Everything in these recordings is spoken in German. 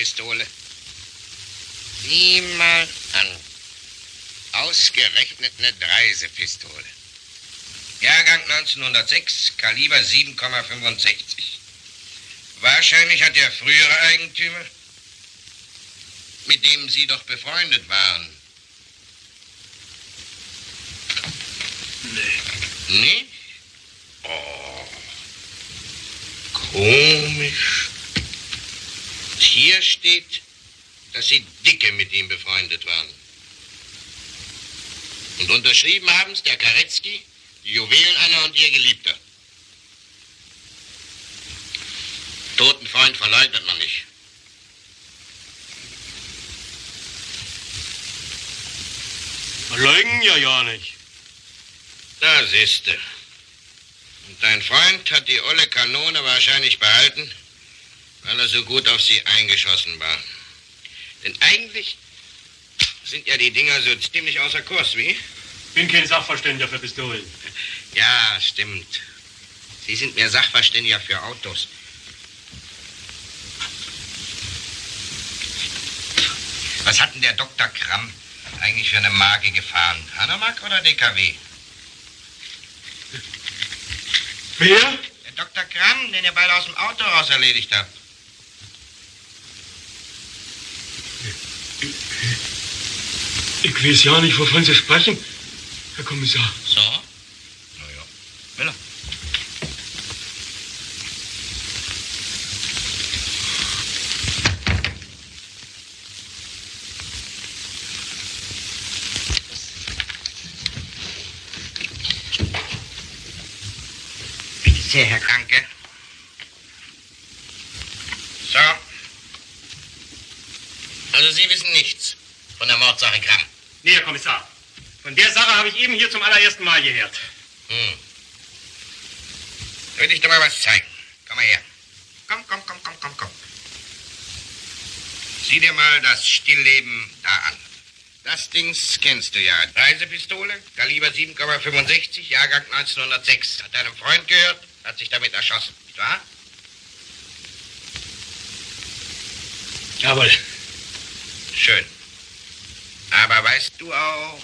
Reisepistole. Sieh mal an. Ausgerechnet eine Reisepistole. Jahrgang 1906, Kaliber 7,65. Wahrscheinlich hat der frühere Eigentümer, mit dem Sie doch befreundet waren. Nee. Nicht? Oh. Komisch. Steht, dass Sie dicke mit ihm befreundet waren. Und unterschrieben haben es der Karetzky, die Juwelenanna und ihr Geliebter. Toten Freund verleugnet man nicht. Verleugnen ja ja nicht. Da siehste. Und dein Freund hat die olle Kanone wahrscheinlich behalten, weil er so gut auf sie eingeschossen war. Denn eigentlich sind ja die Dinger so ziemlich außer Kurs, wie? Bin kein Sachverständiger für Pistolen. Ja, stimmt. Sie sind mehr Sachverständiger für Autos. Was hat denn der Dr. Kramm eigentlich für eine Marke gefahren? Hanomag oder DKW? Wer? Der Dr. Kramm, den ihr beide aus dem Auto raus erledigt habt. Ich weiß ja nicht, wovon Sie sprechen, Herr Kommissar. So? Naja. Miller. Bitte sehr, Herr Kranke. So. Also Sie wissen nichts von der Mordsache Kramm. Nee, Herr Kommissar. Von der Sache habe ich eben hier zum allerersten Mal gehört. Hm. Will ich dir mal was zeigen. Komm mal her. Komm, komm, komm, komm, komm, komm. Sieh dir mal das Stillleben da an. Das Dings kennst du ja. Reisepistole, Kaliber 7,65, Jahrgang 1906. Hat deinem Freund gehört, hat sich damit erschossen, nicht wahr? Jawohl. Schön. Aber weißt du auch,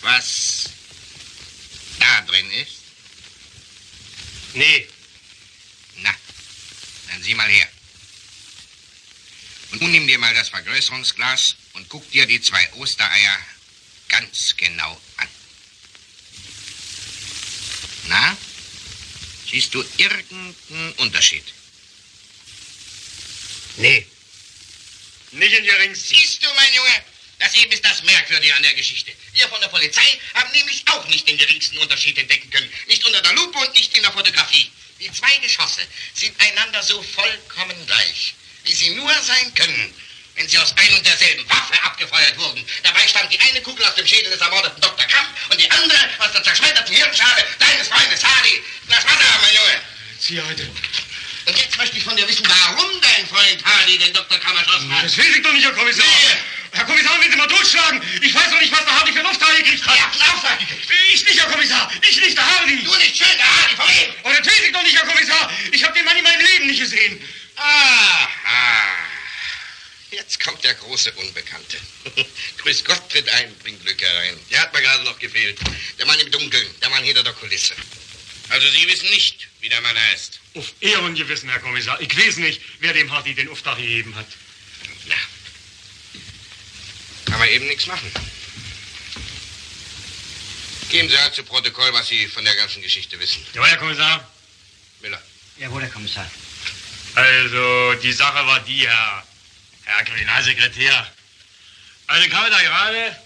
was da drin ist? Nee. Na, dann sieh mal her. Und nun nimm dir mal das Vergrößerungsglas und guck dir die zwei Ostereier ganz genau an. Na, siehst du irgendeinen Unterschied? Nee. Nicht in geringsten. Siehst du, mein Junge, das eben ist das Merkwürdige an der Geschichte. Wir von der Polizei haben nämlich auch nicht den geringsten Unterschied entdecken können. Nicht unter der Lupe und nicht in der Fotografie. Die zwei Geschosse sind einander so vollkommen gleich, wie sie nur sein können, wenn sie aus ein und derselben Waffe abgefeuert wurden. Dabei stammt die eine Kugel aus dem Schädel des ermordeten Dr. Kamp und die andere aus der zerschmetterten Hirnschale deines Freundes Hardy. Das da, mein Junge. Sie heute. Und jetzt möchte ich von dir wissen, warum dein Freund Hardy den Dr. Kamp erschossen hat. Das weiß ich doch nicht, Herr Kommissar. Nee. Herr Kommissar, mal totschlagen. Ich weiß doch nicht, was der Hardy für einen Auftrag gekriegt hat. Wer hat gekriegt? Ich nicht, Herr Kommissar. Ich nicht, der Hardy. Du nicht schön, der Hardy, von ihm. Und weiß ich doch nicht, Herr Kommissar. Ich habe den Mann in meinem Leben nicht gesehen. Aha. Jetzt kommt der große Unbekannte. Grüß Gott tritt ein, bringt Glück herein. Der hat mir gerade noch gefehlt. Der Mann im Dunkeln, der Mann hinter der Kulisse. Also Sie wissen nicht, wie der Mann heißt. Auf Ehrengewissen, Herr Kommissar. Ich weiß nicht, wer dem Hardy den Auftrag gegeben hat. Man eben nichts machen. Geben Sie halt zu Protokoll, was Sie von der ganzen Geschichte wissen. Ja, Herr Kommissar. Miller. Jawohl, Herr Kommissar. Also, die Sache war die, Herr, Herr Kriminalsekretär. Also, ich habe da gerade.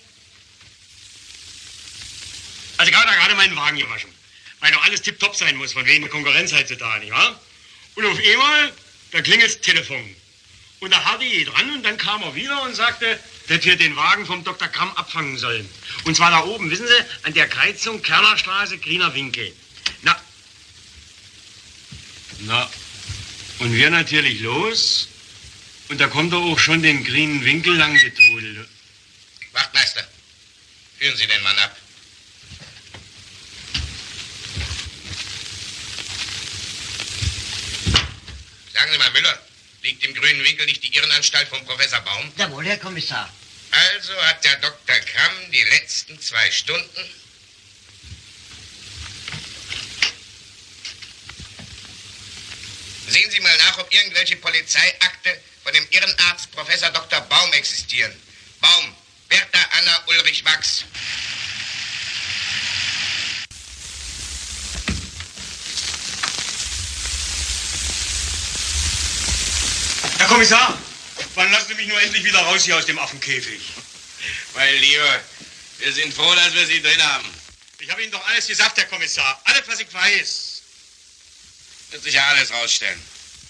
Also, ich habe da gerade meinen Wagen gewaschen. Weil doch alles tipptopp sein muss, von wegen Konkurrenz heutzutage, nicht wahr? Und auf einmal, da klingelt das Telefon. Und da hatte ich dran und dann kam er wieder und sagte, dass wir den Wagen vom Dr. Kramm abfangen sollen. Und zwar da oben, wissen Sie, an der Kreuzung Kernerstraße, Griener Winkel. Na. Na, und wir natürlich los. Und da kommt er auch schon den grünen Winkel lang getrudelt. Wachtmeister, führen Sie den Mann ab. Sagen Sie mal, Müller, Liegt im grünen Winkel nicht die Irrenanstalt von Professor Baum? Jawohl, Herr Kommissar. Also hat der Dr. Kramm die letzten zwei Stunden Sehen Sie mal nach, ob irgendwelche Polizeiakte von dem Irrenarzt Professor Dr. Baum existieren. Baum, Bertha Anna Ulrich Wachs. Kommissar, wann lassen Sie mich nur endlich wieder raus hier aus dem Affenkäfig? Mein Lieber, wir sind froh, dass wir Sie drin haben. Ich habe Ihnen doch alles gesagt, Herr Kommissar. Alles, was ich weiß. Wird sich ja alles rausstellen.